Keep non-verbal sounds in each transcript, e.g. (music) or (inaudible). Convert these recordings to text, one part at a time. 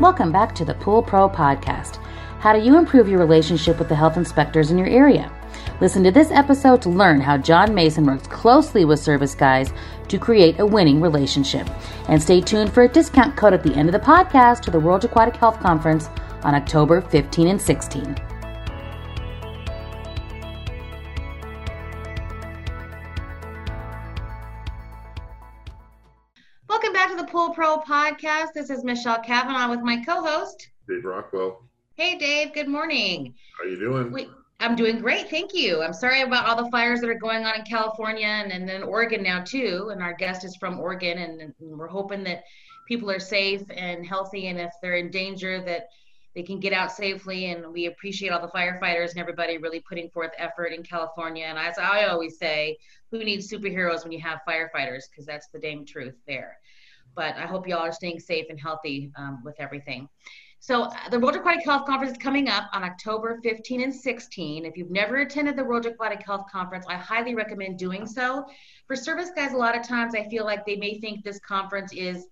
Welcome back to the Pool Pro Podcast. How do you improve your relationship with the health inspectors in your area? Listen to this episode to learn how John Mason works closely with service guys to create a winning relationship. And stay tuned for a discount code at the end of the podcast to the World Aquatic Health Conference on October 15 and 16. Back to the Pool Pro podcast. This is Michelle Cavanaugh with my co-host Dave Rockwell. Hey Dave, good morning. How you doing? We, I'm doing great, thank you. I'm sorry about all the fires that are going on in California and, and then Oregon now too. And our guest is from Oregon, and, and we're hoping that people are safe and healthy, and if they're in danger, that they can get out safely. And we appreciate all the firefighters and everybody really putting forth effort in California. And as I always say, who needs superheroes when you have firefighters? Because that's the damn truth there. But I hope y'all are staying safe and healthy um, with everything. So uh, the World Aquatic Health Conference is coming up on October 15 and 16. If you've never attended the World Aquatic Health Conference, I highly recommend doing so. For service guys, a lot of times I feel like they may think this conference is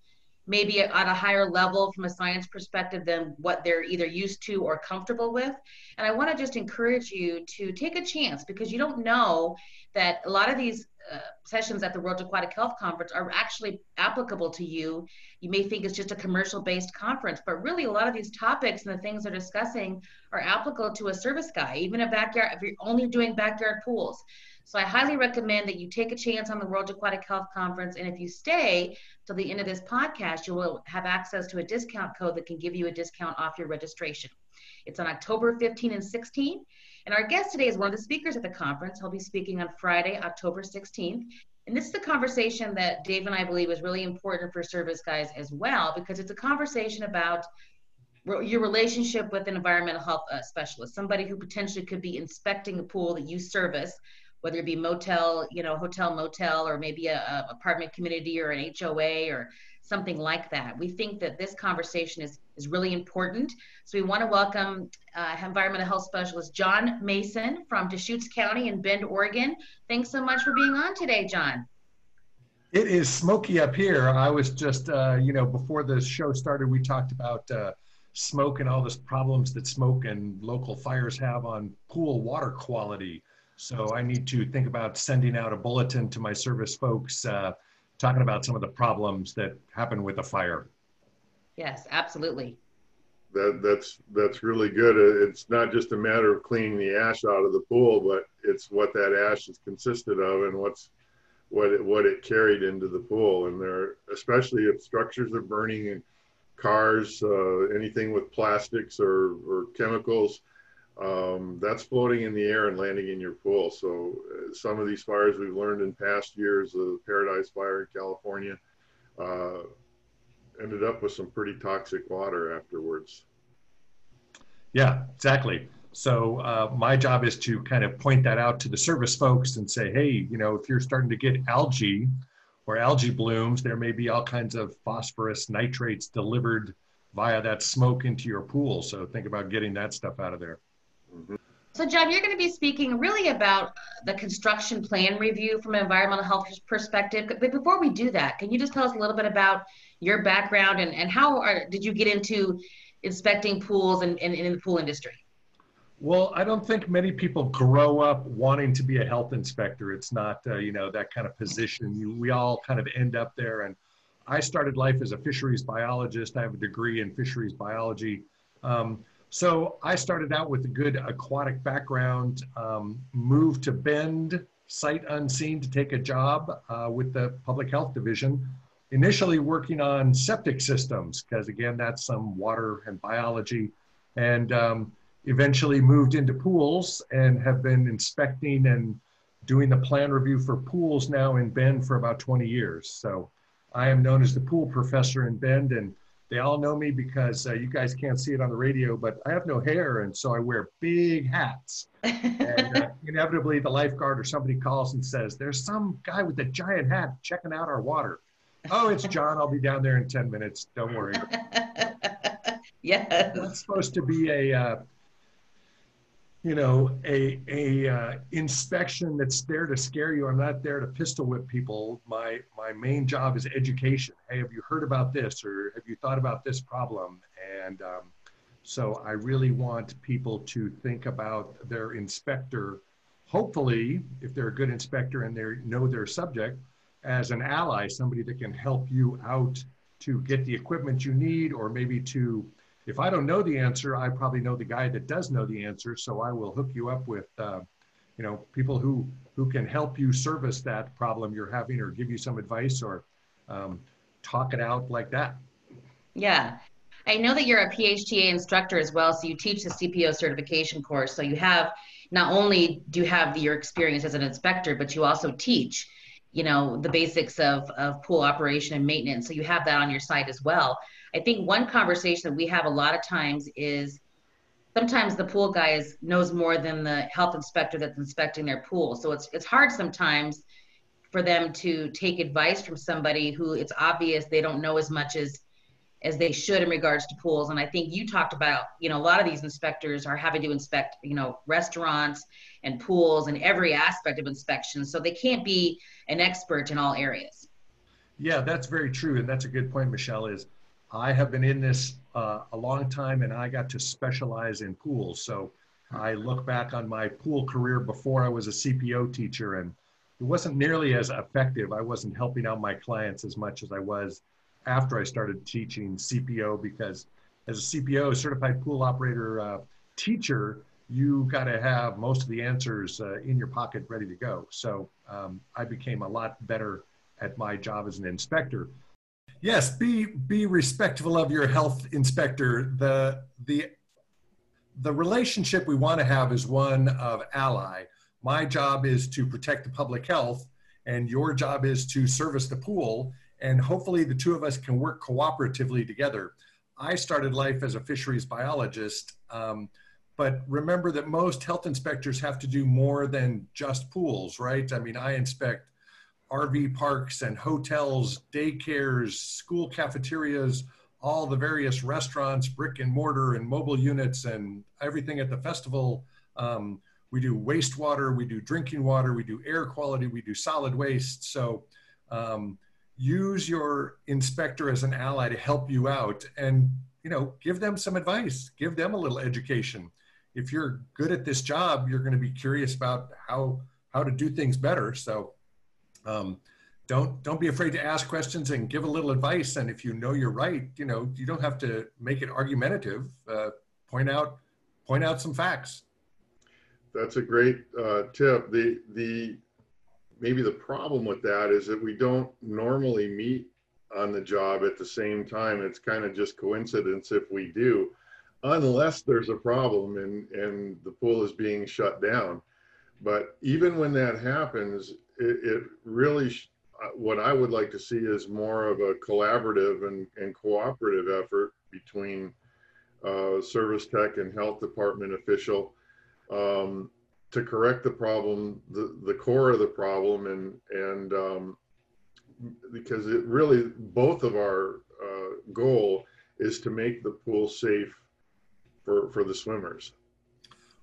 maybe at a higher level from a science perspective than what they're either used to or comfortable with. And I want to just encourage you to take a chance because you don't know that a lot of these uh, sessions at the World Aquatic Health Conference are actually applicable to you. You may think it's just a commercial based conference, but really a lot of these topics and the things they're discussing are applicable to a service guy, even a backyard, if you're only doing backyard pools. So I highly recommend that you take a chance on the World Aquatic Health Conference. And if you stay till the end of this podcast, you will have access to a discount code that can give you a discount off your registration. It's on October 15 and 16. And our guest today is one of the speakers at the conference. He'll be speaking on Friday, October 16th. And this is a conversation that Dave and I believe is really important for service guys as well, because it's a conversation about your relationship with an environmental health uh, specialist, somebody who potentially could be inspecting a pool that you service, whether it be motel, you know, hotel, motel, or maybe a, a apartment community or an HOA or something like that. We think that this conversation is, is really important. So we want to welcome uh, environmental health specialist John Mason from Deschutes County in Bend, Oregon. Thanks so much for being on today, John. It is smoky up here. I was just, uh, you know, before the show started, we talked about uh, smoke and all the problems that smoke and local fires have on pool water quality. So I need to think about sending out a bulletin to my service folks uh, talking about some of the problems that happen with a fire. Yes, absolutely. That that's that's really good. Uh, it's not just a matter of cleaning the ash out of the pool, but it's what that ash is consisted of and what's what it, what it carried into the pool. And there, especially if structures are burning and cars, uh, anything with plastics or, or chemicals, um, that's floating in the air and landing in your pool. So uh, some of these fires we've learned in past years, the Paradise Fire in California, uh, ended up with some pretty toxic water afterwards. Yeah, exactly. So uh, my job is to kind of point that out to the service folks and say, hey, you know, if you're starting to get algae or algae blooms, there may be all kinds of phosphorus nitrates delivered via that smoke into your pool. So think about getting that stuff out of there. So, John, you're going to be speaking really about the construction plan review from an environmental health perspective. But before we do that, can you just tell us a little bit about your background and, and how are, did you get into inspecting pools and, and, and in the pool industry? Well, I don't think many people grow up wanting to be a health inspector. It's not, uh, you know, that kind of position. You, we all kind of end up there. And I started life as a fisheries biologist. I have a degree in fisheries biology. Um, so I started out with a good aquatic background, um, moved to Bend, sight unseen, to take a job uh, with the public health division. Initially working on septic systems, because again, that's some water and biology, and um, eventually moved into pools and have been inspecting and doing the plan review for pools now in Bend for about 20 years. So I am known as the pool professor in Bend and they all know me because uh, you guys can't see it on the radio, but I have no hair, and so I wear big hats. (laughs) and uh, inevitably, the lifeguard or somebody calls and says, "There's some guy with a giant hat checking out our water." Oh, it's John. I'll be down there in ten minutes. Don't worry. (laughs) yes. It's supposed to be a, uh, you know, a a uh, inspection that's there to scare you. I'm not there to pistol whip people. My my main job is education. Hey, have you heard about this, or have you thought about this problem? And um, so I really want people to think about their inspector. Hopefully, if they're a good inspector and they know their subject, as an ally, somebody that can help you out to get the equipment you need, or maybe to if I don't know the answer, I probably know the guy that does know the answer. So I will hook you up with, uh, you know, people who who can help you service that problem you're having, or give you some advice, or um, talk it out like that. Yeah, I know that you're a PHTA instructor as well, so you teach the CPO certification course. So you have not only do you have your experience as an inspector, but you also teach, you know, the basics of of pool operation and maintenance. So you have that on your site as well. I think one conversation that we have a lot of times is sometimes the pool guy is, knows more than the health inspector that's inspecting their pool. So it's it's hard sometimes for them to take advice from somebody who it's obvious they don't know as much as as they should in regards to pools. And I think you talked about, you know, a lot of these inspectors are having to inspect, you know, restaurants and pools and every aspect of inspection. So they can't be an expert in all areas. Yeah, that's very true. And that's a good point, Michelle, is I have been in this uh, a long time and I got to specialize in pools. So I look back on my pool career before I was a CPO teacher and it wasn't nearly as effective. I wasn't helping out my clients as much as I was after I started teaching CPO because as a CPO, certified pool operator uh, teacher, you got to have most of the answers uh, in your pocket ready to go. So um, I became a lot better at my job as an inspector yes, be be respectful of your health inspector. The the the relationship we want to have is one of ally. My job is to protect the public health, and your job is to service the pool. And hopefully, the two of us can work cooperatively together. I started life as a fisheries biologist, um, but remember that most health inspectors have to do more than just pools, right? I mean, I inspect RV parks and hotels, daycares, school cafeterias, all the various restaurants, brick and mortar, and mobile units, and everything at the festival. Um, we do wastewater, we do drinking water, we do air quality, we do solid waste. So um, use your inspector as an ally to help you out and you know give them some advice give them a little education if you're good at this job you're going to be curious about how how to do things better so um, don't don't be afraid to ask questions and give a little advice. And if you know you're right, you know you don't have to make it argumentative. Uh, point out point out some facts. That's a great uh, tip. The the maybe the problem with that is that we don't normally meet on the job at the same time. It's kind of just coincidence if we do, unless there's a problem and and the pool is being shut down. But even when that happens, it, it really, uh, what I would like to see is more of a collaborative and, and cooperative effort between uh, service tech and health department official um, to correct the problem, the, the core of the problem, and and um, because it really both of our uh, goal is to make the pool safe for for the swimmers.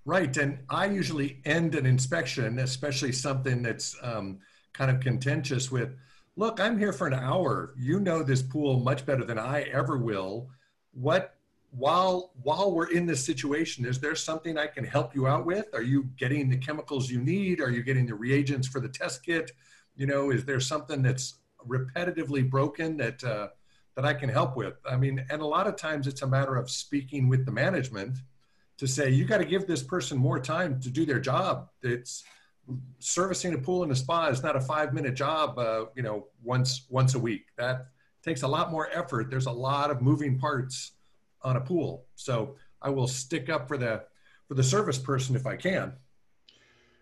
Right. And I usually end an inspection, especially something that's um, kind of contentious with look, I'm here for an hour. You know this pool much better than I ever will. What while while we're in this situation is there something i can help you out with are you getting the chemicals you need are you getting the reagents for the test kit you know is there something that's repetitively broken that uh, that i can help with i mean and a lot of times it's a matter of speaking with the management to say you got to give this person more time to do their job. It's servicing a pool and a spa is not a five minute job, uh, you know, once once a week. That takes a lot more effort. There's a lot of moving parts on a pool. So I will stick up for the for the service person if I can.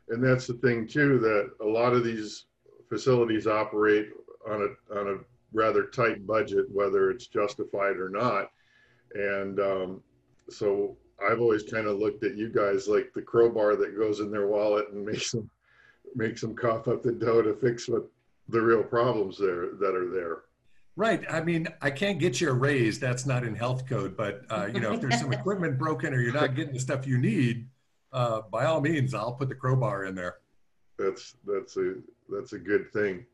And that's the thing too that a lot of these facilities operate on a on a rather tight budget, whether it's justified or not. And um, so I've always kind of looked at you guys like the crowbar that goes in their wallet and makes them makes them cough up the dough to fix what the real problems there that are there. Right. I mean, I can't get you a raise. That's not in health code. But uh, you know, if there's some (laughs) equipment broken or you're not getting the stuff you need, uh, by all means, I'll put the crowbar in there. That's that's a that's a good thing.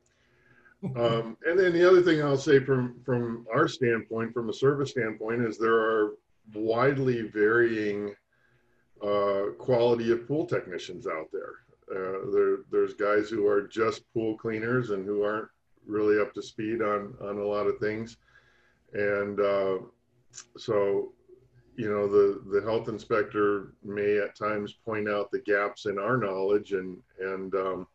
Um, and then the other thing I'll say from from our standpoint, from a service standpoint, is there are widely varying uh, quality of pool technicians out there. Uh, there. There's guys who are just pool cleaners and who aren't really up to speed on on a lot of things, and uh, so you know the the health inspector may at times point out the gaps in our knowledge and and um,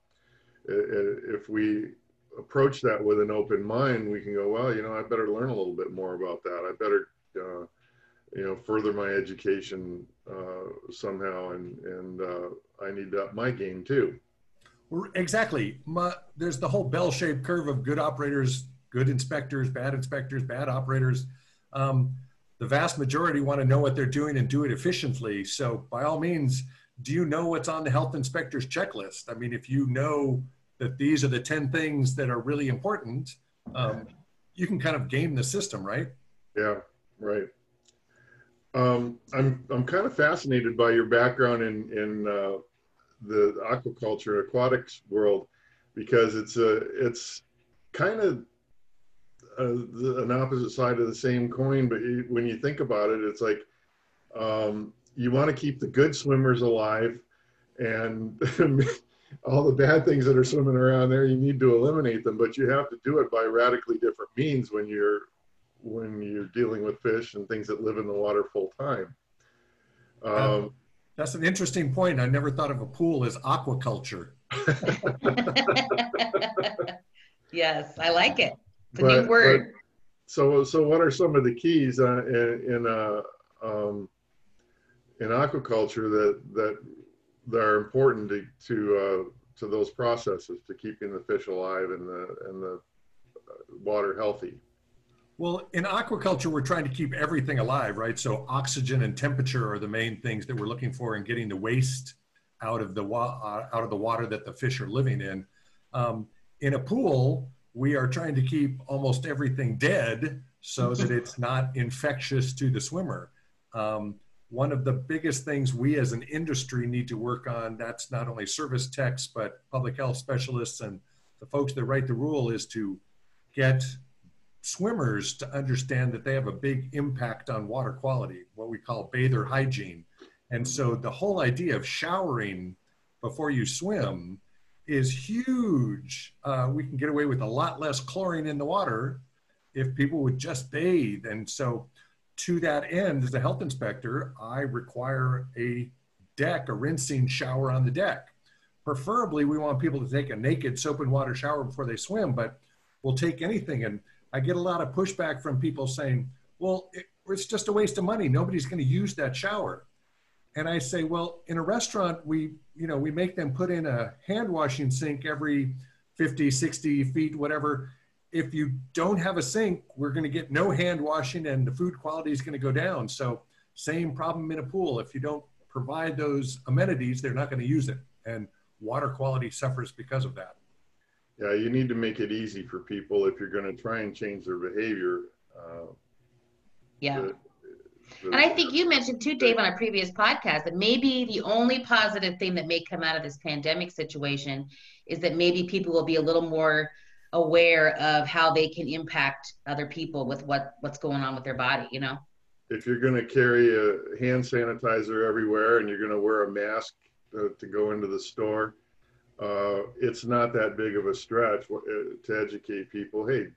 if we approach that with an open mind we can go well you know i better learn a little bit more about that i better uh, you know further my education uh, somehow and and uh, i need to up my game too exactly my, there's the whole bell-shaped curve of good operators good inspectors bad inspectors bad operators um, the vast majority want to know what they're doing and do it efficiently. So by all means, do you know what's on the health inspector's checklist? I mean, if you know that these are the 10 things that are really important, um, you can kind of game the system, right? Yeah, right. Um, I'm, I'm kind of fascinated by your background in, in uh, the aquaculture aquatics world because it's a, it's kind of uh, the, an opposite side of the same coin. But when you think about it, it's like um, you want to keep the good swimmers alive, and (laughs) all the bad things that are swimming around there, you need to eliminate them. But you have to do it by radically different means when you're when you're dealing with fish and things that live in the water full time. Um, That's an interesting point. I never thought of a pool as aquaculture. (laughs) yes, I like it. The but, new word. so, so what are some of the keys uh, in in, uh, um, in aquaculture that that that are important to to, uh, to those processes to keeping the fish alive and the and the uh, water healthy? Well, in aquaculture, we're trying to keep everything alive, right? So oxygen and temperature are the main things that we're looking for in getting the waste out of the wa- uh, out of the water that the fish are living in. Um, in a pool, we are trying to keep almost everything dead so that (laughs) it's not infectious to the swimmer. Um, one of the biggest things we as an industry need to work on, that's not only service techs, but public health specialists and the folks that write the rule is to get swimmers to understand that they have a big impact on water quality, what we call bather hygiene. And so the whole idea of showering before you swim is huge. Uh, we can get away with a lot less chlorine in the water if people would just bathe. And so, to that end, as a health inspector, I require a deck, a rinsing shower on the deck. Preferably, we want people to take a naked soap and water shower before they swim, but we'll take anything. And I get a lot of pushback from people saying, well, it, it's just a waste of money. Nobody's going to use that shower. And I say, well, in a restaurant, we, you know, we make them put in a hand washing sink every 50, 60 feet, whatever. If you don't have a sink, we're going to get no hand washing and the food quality is going to go down. So same problem in a pool. If you don't provide those amenities, they're not going to use it. And water quality suffers because of that. Yeah, you need to make it easy for people if you're going to try and change their behavior. Uh, yeah. And I think you mentioned too, Dave, on a previous podcast that maybe the only positive thing that may come out of this pandemic situation is that maybe people will be a little more aware of how they can impact other people with what what's going on with their body. You know, if you're going to carry a hand sanitizer everywhere and you're going to wear a mask to, to go into the store, uh, it's not that big of a stretch uh, to educate people. Hey,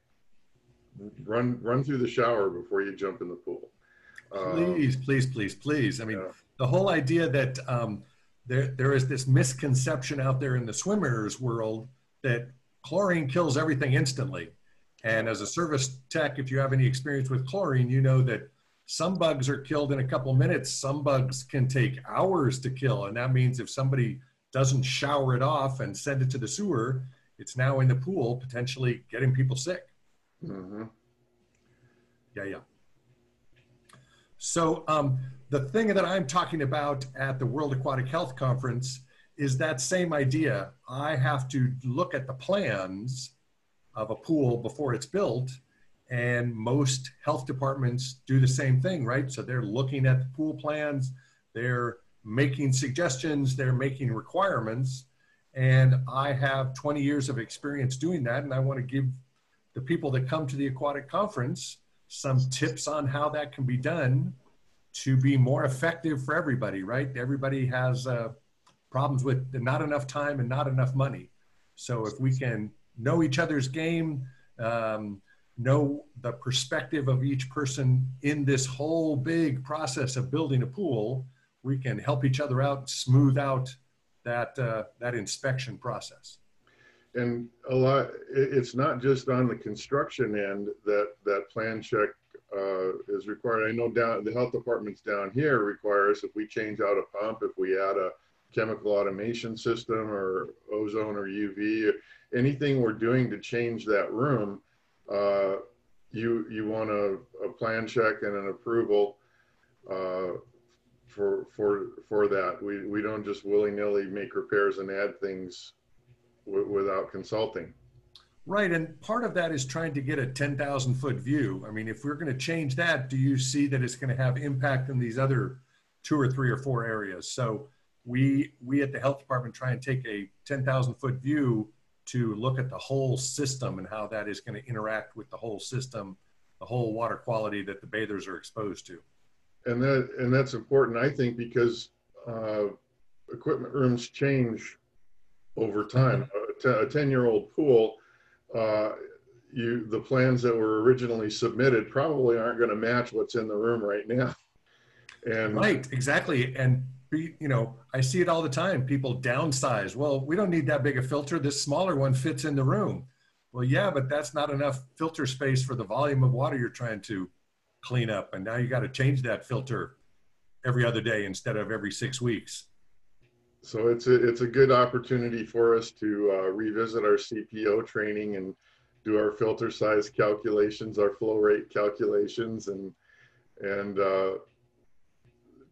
run run through the shower before you jump in the pool. Please, please, please, please. I mean, yeah. the whole idea that um, there, there is this misconception out there in the swimmers world that chlorine kills everything instantly. And as a service tech, if you have any experience with chlorine, you know that some bugs are killed in a couple minutes. Some bugs can take hours to kill. And that means if somebody doesn't shower it off and send it to the sewer, it's now in the pool, potentially getting people sick. Mm-hmm. Yeah, yeah. So um, the thing that I'm talking about at the World Aquatic Health Conference is that same idea. I have to look at the plans of a pool before it's built, and most health departments do the same thing, right? So they're looking at the pool plans, they're making suggestions, they're making requirements. And I have 20 years of experience doing that. And I want to give the people that come to the aquatic conference some tips on how that can be done to be more effective for everybody, right? Everybody has uh, problems with not enough time and not enough money. So if we can know each other's game, um, know the perspective of each person in this whole big process of building a pool, we can help each other out, smooth out that uh, that inspection process. And a lot, it's not just on the construction end that that plan check uh, is required. I know down the health departments down here require us if we change out a pump, if we add a chemical automation system or ozone or UV, anything we're doing to change that room, uh, you you want a, a, plan check and an approval uh, for for for that. We we don't just willy nilly make repairs and add things without consulting. Right, and part of that is trying to get a 10,000 foot view. I mean, if we're going to change that, do you see that it's going to have impact in these other two or three or four areas? So we we at the health department try and take a 10,000 foot view to look at the whole system and how that is going to interact with the whole system, the whole water quality that the bathers are exposed to. And that and that's important, I think, because uh, equipment rooms change over time. a 10 year old pool, uh, you the plans that were originally submitted probably aren't going to match what's in the room right now. And right, exactly. And be, you know, I see it all the time. People downsize. Well, we don't need that big a filter. This smaller one fits in the room. Well, yeah, but that's not enough filter space for the volume of water you're trying to clean up. And now you got to change that filter every other day instead of every six weeks. So it's a, it's a good opportunity for us to uh, revisit our CPO training and do our filter size calculations, our flow rate calculations, and and uh,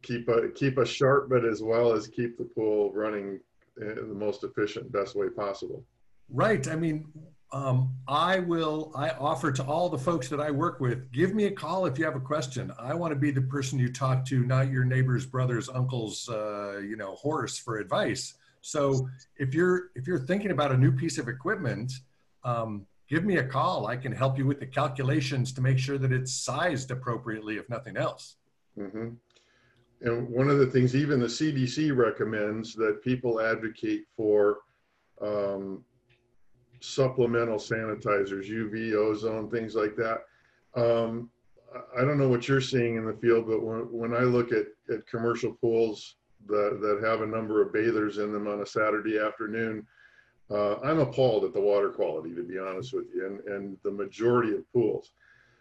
keep a keep us sharp, but as well as keep the pool running in the most efficient, best way possible. Right. I mean, um, I will. I offer to all the folks that I work with. Give me a call if you have a question. I want to be the person you talk to, not your neighbor's brother's uncle's, uh, you know, horse for advice. So if you're if you're thinking about a new piece of equipment, um, give me a call. I can help you with the calculations to make sure that it's sized appropriately, if nothing else. Mm-hmm. And one of the things, even the CDC recommends that people advocate for um, supplemental sanitizers, UV, ozone, things like that. Um, I don't know what you're seeing in the field, but when, when I look at, at commercial pools that, that have a number of bathers in them on a Saturday afternoon, uh, I'm appalled at the water quality, to be honest with you, and, and the majority of pools.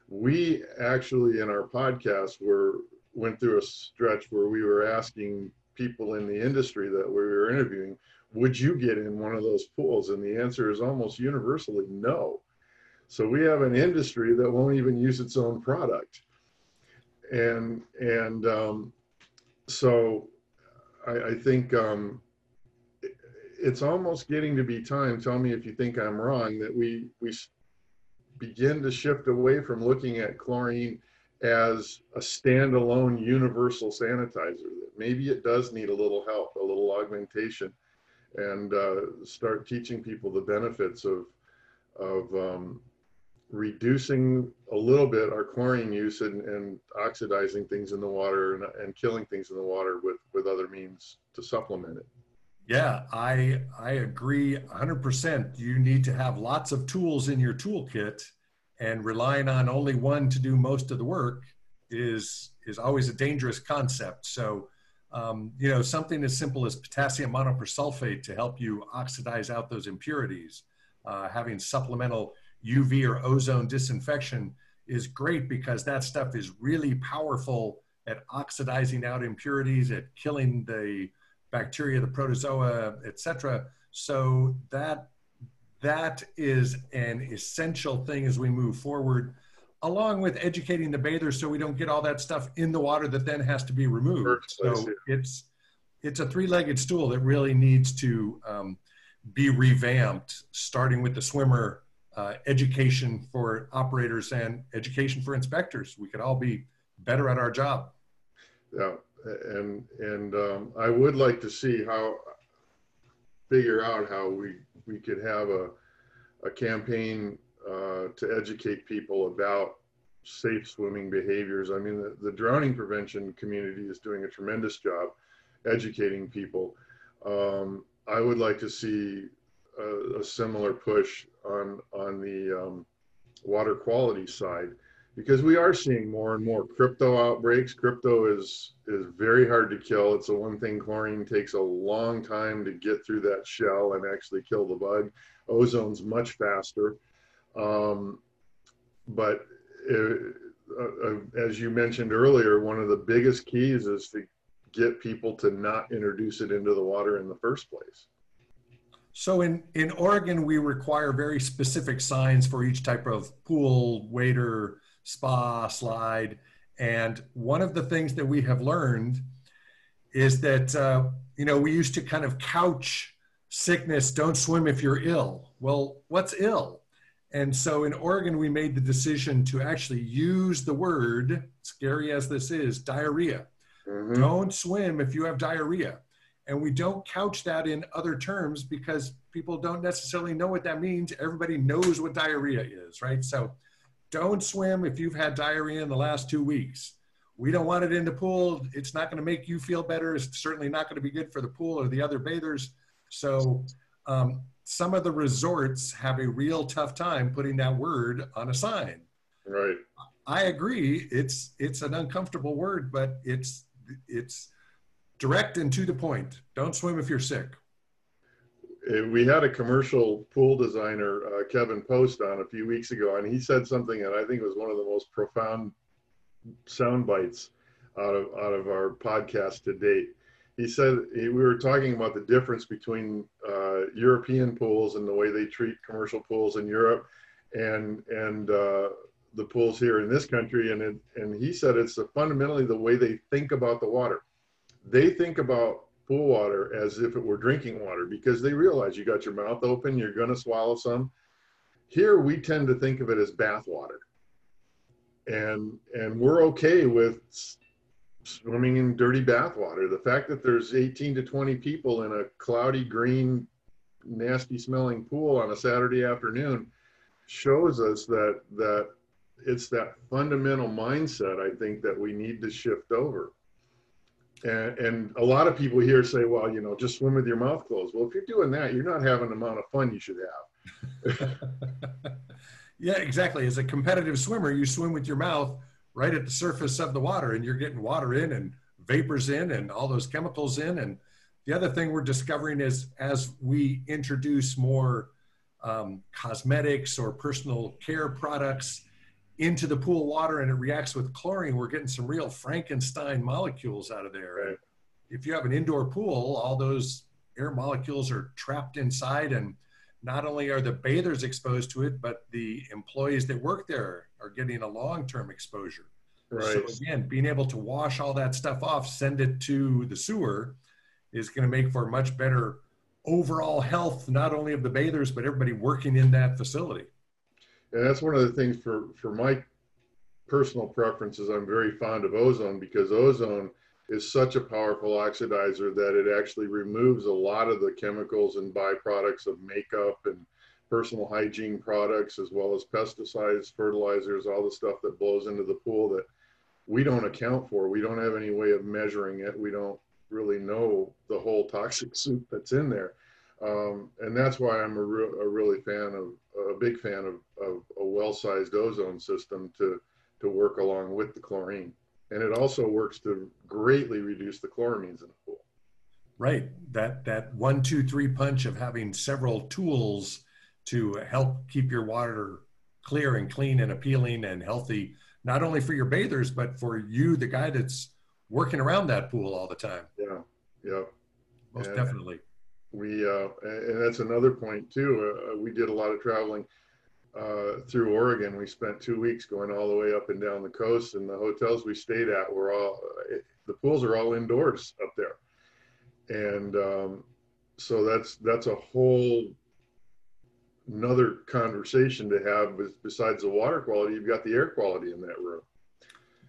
We actually, in our podcast, were went through a stretch where we were asking people in the industry that we were interviewing, would you get in one of those pools? And the answer is almost universally no. So we have an industry that won't even use its own product. And, and um, so I, I think um, it's almost getting to be time, tell me if you think I'm wrong, that we, we begin to shift away from looking at chlorine as a standalone universal sanitizer. Maybe it does need a little help, a little augmentation, and uh, start teaching people the benefits of of um, reducing a little bit our chlorine use and, and oxidizing things in the water and, and killing things in the water with with other means to supplement it. Yeah, I I agree 100%. You need to have lots of tools in your toolkit and relying on only one to do most of the work is is always a dangerous concept. So, um, you know, something as simple as potassium monopersulfate to help you oxidize out those impurities, uh, having supplemental UV or ozone disinfection is great because that stuff is really powerful at oxidizing out impurities, at killing the bacteria, the protozoa, etc. So that that is an essential thing as we move forward, along with educating the bathers so we don't get all that stuff in the water that then has to be removed. So it's it's a three-legged stool that really needs to um, be revamped, starting with the swimmer uh, education for operators and education for inspectors. We could all be better at our job. Yeah, and and um, I would like to see how figure out how we we could have a a campaign uh, to educate people about safe swimming behaviors. I mean, the, the drowning prevention community is doing a tremendous job educating people. Um, I would like to see a, a, similar push on on the um, water quality side because we are seeing more and more crypto outbreaks. Crypto is is very hard to kill. It's the one thing chlorine takes a long time to get through that shell and actually kill the bug. Ozone's much faster, um, but it, uh, uh, as you mentioned earlier, one of the biggest keys is to get people to not introduce it into the water in the first place. So in, in Oregon, we require very specific signs for each type of pool, wader, spa, slide. And one of the things that we have learned is that, uh, you know, we used to kind of couch sickness, don't swim if you're ill. Well, what's ill? And so in Oregon, we made the decision to actually use the word, scary as this is, diarrhea. Mm-hmm. Don't swim if you have diarrhea. And we don't couch that in other terms because people don't necessarily know what that means. Everybody knows what diarrhea is, right? So don't swim if you've had diarrhea in the last two weeks. We don't want it in the pool. It's not going to make you feel better. It's certainly not going to be good for the pool or the other bathers. So um, some of the resorts have a real tough time putting that word on a sign. Right. I agree. It's it's an uncomfortable word, but it's it's direct and to the point. Don't swim if you're sick. Uh, we had a commercial pool designer, uh, Kevin Post, on a few weeks ago, and he said something that I think was one of the most profound sound bites out of out of our podcast to date. He said he, we were talking about the difference between uh, European pools and the way they treat commercial pools in Europe, and and uh, the pools here in this country, and it, and he said it's fundamentally the way they think about the water. They think about pool water as if it were drinking water because they realize you got your mouth open, you're going to swallow some. Here we tend to think of it as bath water, and and we're okay with swimming in dirty bath water. The fact that there's 18 to 20 people in a cloudy green, nasty smelling pool on a Saturday afternoon shows us that that it's that fundamental mindset I think that we need to shift over. And, and a lot of people here say, well, you know, just swim with your mouth closed. Well, if you're doing that, you're not having the amount of fun you should have. (laughs) yeah, exactly. As a competitive swimmer, you swim with your mouth right at the surface of the water and you're getting water in and vapors in and all those chemicals in. And the other thing we're discovering is as we introduce more um, cosmetics or personal care products, into the pool water and it reacts with chlorine, we're getting some real Frankenstein molecules out of there. Right. If you have an indoor pool, all those air molecules are trapped inside and not only are the bathers exposed to it, but the employees that work there are getting a long-term exposure. Right. So again, being able to wash all that stuff off, send it to the sewer is going to make for much better overall health, not only of the bathers, but everybody working in that facility and that's one of the things for for my personal preferences. I'm very fond of ozone because ozone is such a powerful oxidizer that it actually removes a lot of the chemicals and byproducts of makeup and personal hygiene products, as well as pesticides, fertilizers, all the stuff that blows into the pool that we don't account for. We don't have any way of measuring it. We don't really know the whole toxic soup that's in there. Um, and that's why I'm a, re- a really fan of a big fan of, of a well-sized ozone system to to work along with the chlorine, and it also works to greatly reduce the chloramines in the pool. Right. That that one, two, three punch of having several tools to help keep your water clear and clean and appealing and healthy, not only for your bathers but for you, the guy that's working around that pool all the time. Yeah. Yeah. Most and, definitely we uh, and that's another point too. Uh, we did a lot of traveling uh, through Oregon. We spent two weeks going all the way up and down the coast, and the hotels we stayed at were all the pools are all indoors up there, and um, so that's that's a whole another conversation to have. Besides the water quality, you've got the air quality in that room.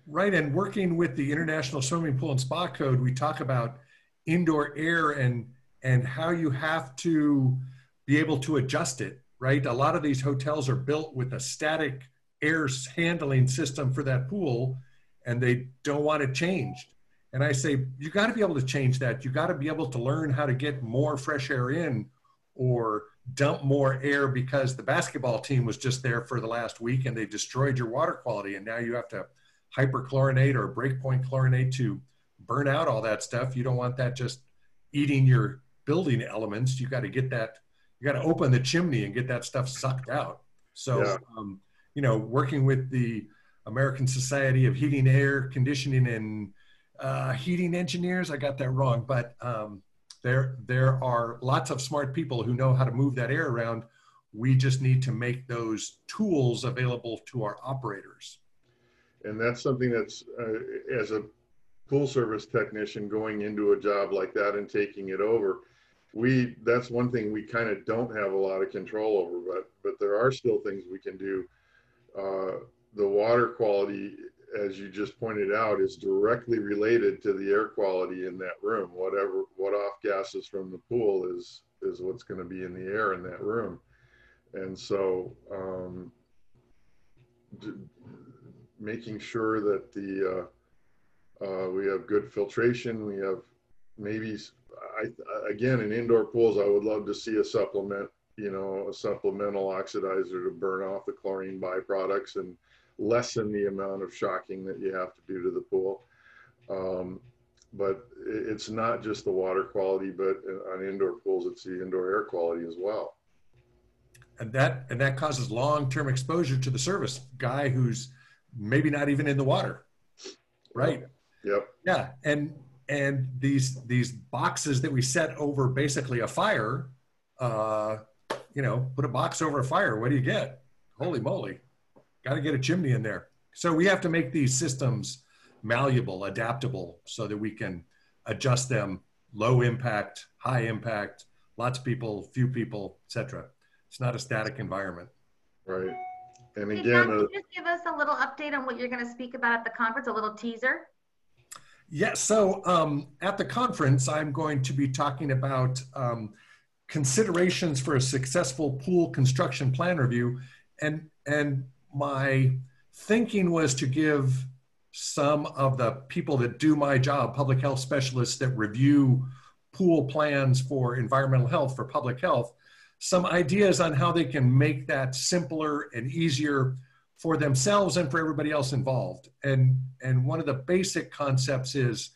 Right, and working with the International Swimming Pool and Spa Code, we talk about indoor air and and how you have to be able to adjust it. Right, a lot of these hotels are built with a static air handling system for that pool, and they don't want it changed. And I say you got to be able to change that. You got to be able to learn how to get more fresh air in, or dump more air because the basketball team was just there for the last week and they destroyed your water quality, and now you have to hyperchlorinate or breakpoint chlorinate to burn out all that stuff. You don't want that just eating your building elements. You got to get that, you got to open the chimney and get that stuff sucked out. So, yeah. um, you know, working with the American Society of Heating, Air, Conditioning, and uh, Heating Engineers, I got that wrong, but um, there, there are lots of smart people who know how to move that air around. We just need to make those tools available to our operators and that's something that's uh, as a pool service technician going into a job like that and taking it over we that's one thing we kind of don't have a lot of control over but but there are still things we can do uh, the water quality as you just pointed out is directly related to the air quality in that room whatever what off gases from the pool is is what's going to be in the air in that room and so um, making sure that the uh, uh, we have good filtration. We have maybe I again in indoor pools. I would love to see a supplement, you know, a supplemental oxidizer to burn off the chlorine byproducts and lessen the amount of shocking that you have to do to the pool. Um, but it's not just the water quality, but on indoor pools, it's the indoor air quality as well. And that and that causes long-term exposure to the service guy who's maybe not even in the water right yep yeah and and these these boxes that we set over basically a fire uh you know put a box over a fire what do you get? Holy moly got to get a chimney in there. So we have to make these systems malleable adaptable so that we can adjust them low impact high impact lots of people few people etc it's not a static environment. Right. And Hey, again, John, can uh, you just give us a little update on what you're going to speak about at the conference, a little teaser? Yeah, so um, at the conference, I'm going to be talking about um, considerations for a successful pool construction plan review. And, and my thinking was to give some of the people that do my job, public health specialists that review pool plans for environmental health, for public health, some ideas on how they can make that simpler and easier for themselves and for everybody else involved. And, and one of the basic concepts is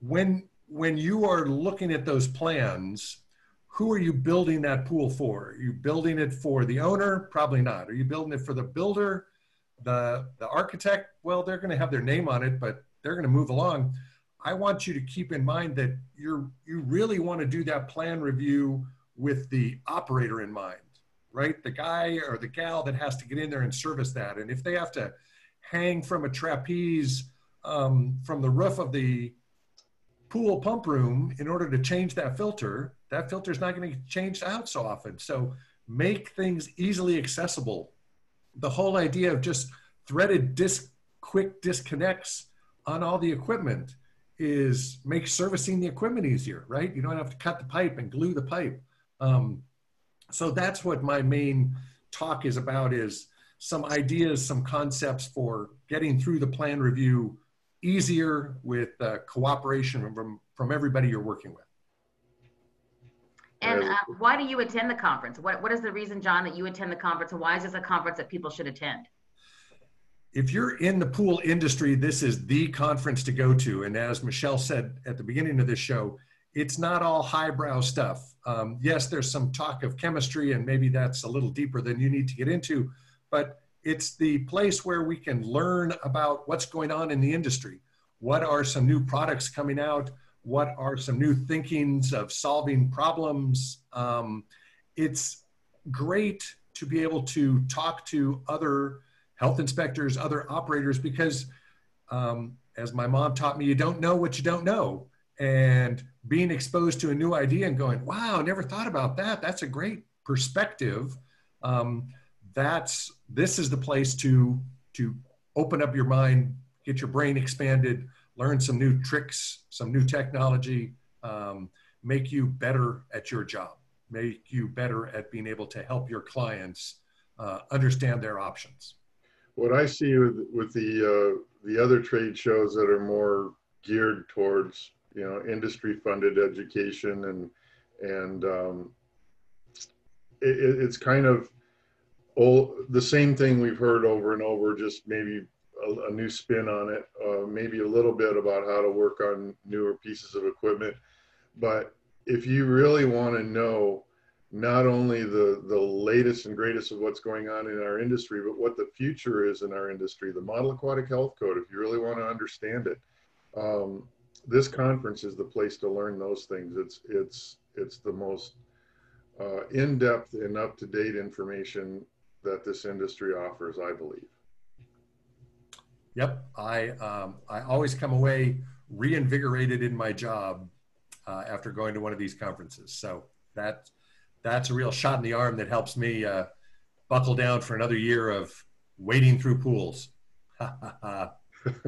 when, when you are looking at those plans, who are you building that pool for? Are you building it for the owner? Probably not. Are you building it for the builder, the, the architect? Well, they're going to have their name on it, but they're going to move along. I want you to keep in mind that you're, you really want to do that plan review with the operator in mind, right? The guy or the gal that has to get in there and service that. And if they have to hang from a trapeze um, from the roof of the pool pump room in order to change that filter, that filter is not going to get changed out so often. So make things easily accessible. The whole idea of just threaded disc, quick disconnects on all the equipment is make servicing the equipment easier, right? You don't have to cut the pipe and glue the pipe. Um, so that's what my main talk is about is some ideas, some concepts for getting through the plan review easier with uh, cooperation from, from everybody you're working with. And uh, why do you attend the conference? What, what is the reason, John, that you attend the conference and why is this a conference that people should attend? If you're in the pool industry, this is the conference to go to. And as Michelle said at the beginning of this show, it's not all highbrow stuff. Um, yes, there's some talk of chemistry, and maybe that's a little deeper than you need to get into, but it's the place where we can learn about what's going on in the industry. What are some new products coming out? What are some new thinkings of solving problems? Um, it's great to be able to talk to other health inspectors, other operators, because um, as my mom taught me, you don't know what you don't know. And being exposed to a new idea and going, wow, never thought about that. That's a great perspective. Um, that's this is the place to to open up your mind get your brain expanded, learn some new tricks, some new technology, um, make you better at your job, make you better at being able to help your clients uh, understand their options. What I see with, with the uh, the other trade shows that are more geared towards you know industry funded education and and um, it, it's kind of old, the same thing we've heard over and over, just maybe a, a new spin on it, uh, maybe a little bit about how to work on newer pieces of equipment. But if you really want to know not only the, the latest and greatest of what's going on in our industry, but what the future is in our industry, the Model Aquatic Health Code, if you really want to understand it, um, this conference is the place to learn those things. It's, it's, it's the most uh, in-depth and up-to-date information that this industry offers, I believe. Yep, I um, I always come away reinvigorated in my job uh, after going to one of these conferences. So that that's a real shot in the arm that helps me uh, buckle down for another year of wading through pools.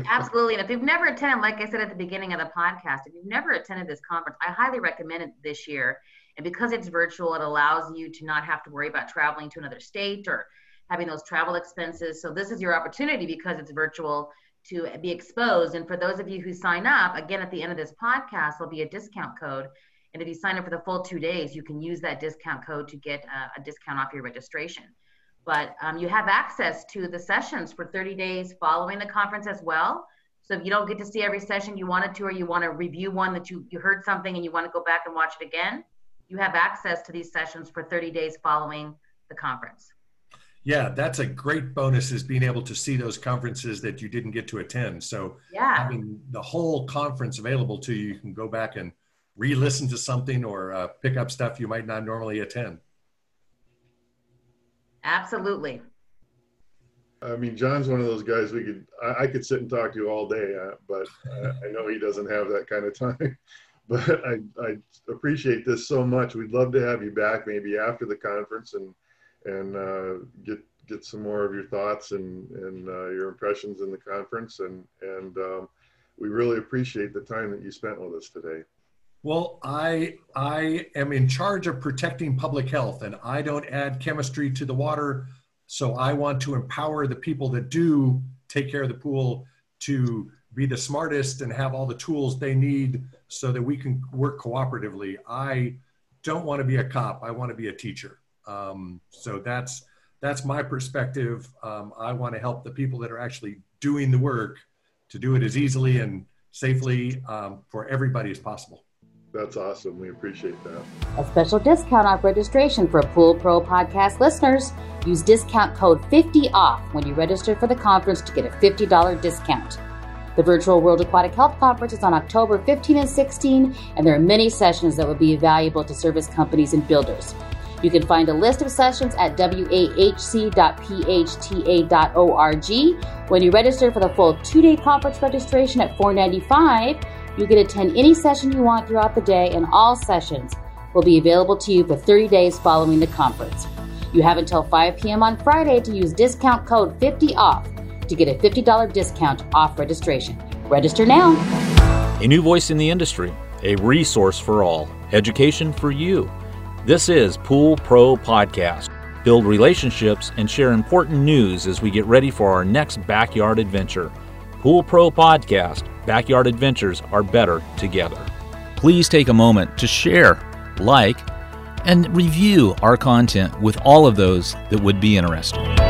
Absolutely. And if you've never attended, like I said at the beginning of the podcast, if you've never attended this conference, I highly recommend it this year. And because it's virtual, it allows you to not have to worry about traveling to another state or having those travel expenses. So this is your opportunity because it's virtual to be exposed. And for those of you who sign up, again, at the end of this podcast, there'll be a discount code. And if you sign up for the full two days, you can use that discount code to get a, a discount off your registration. But um, you have access to the sessions for 30 days following the conference as well. So if you don't get to see every session you wanted to, or you want to review one that you, you heard something and you want to go back and watch it again, you have access to these sessions for 30 days following the conference. Yeah, that's a great bonus is being able to see those conferences that you didn't get to attend. So yeah. having the whole conference available to you, you can go back and re-listen to something or uh, pick up stuff you might not normally attend. Absolutely. I mean, John's one of those guys we could I, I could sit and talk to you all day, uh, but uh, I know he doesn't have that kind of time. (laughs) but I, I appreciate this so much. We'd love to have you back maybe after the conference and and uh, get get some more of your thoughts and and uh, your impressions in the conference. And and um, we really appreciate the time that you spent with us today. Well, I I am in charge of protecting public health, and I don't add chemistry to the water. So I want to empower the people that do take care of the pool to be the smartest and have all the tools they need so that we can work cooperatively. I don't want to be a cop. I want to be a teacher. Um, so that's that's my perspective. Um, I want to help the people that are actually doing the work to do it as easily and safely um, for everybody as possible. That's awesome. We appreciate that. A special discount off registration for Pool Pro podcast listeners. Use discount code 50 off when you register for the conference to get a $50 discount. The Virtual World Aquatic Health Conference is on October 15 and 16, and there are many sessions that will be valuable to service companies and builders. You can find a list of sessions at wahc.phta.org. When you register for the full two-day conference registration at $495, you can attend any session you want throughout the day, and all sessions will be available to you for 30 days following the conference. You have until 5 p.m. on Friday to use discount code 50OFF to get a $50 discount off registration. Register now. A new voice in the industry, a resource for all, education for you. This is Pool Pro Podcast. Build relationships and share important news as we get ready for our next backyard adventure. Pool Pro Podcast Backyard Adventures are better together. Please take a moment to share, like, and review our content with all of those that would be interested.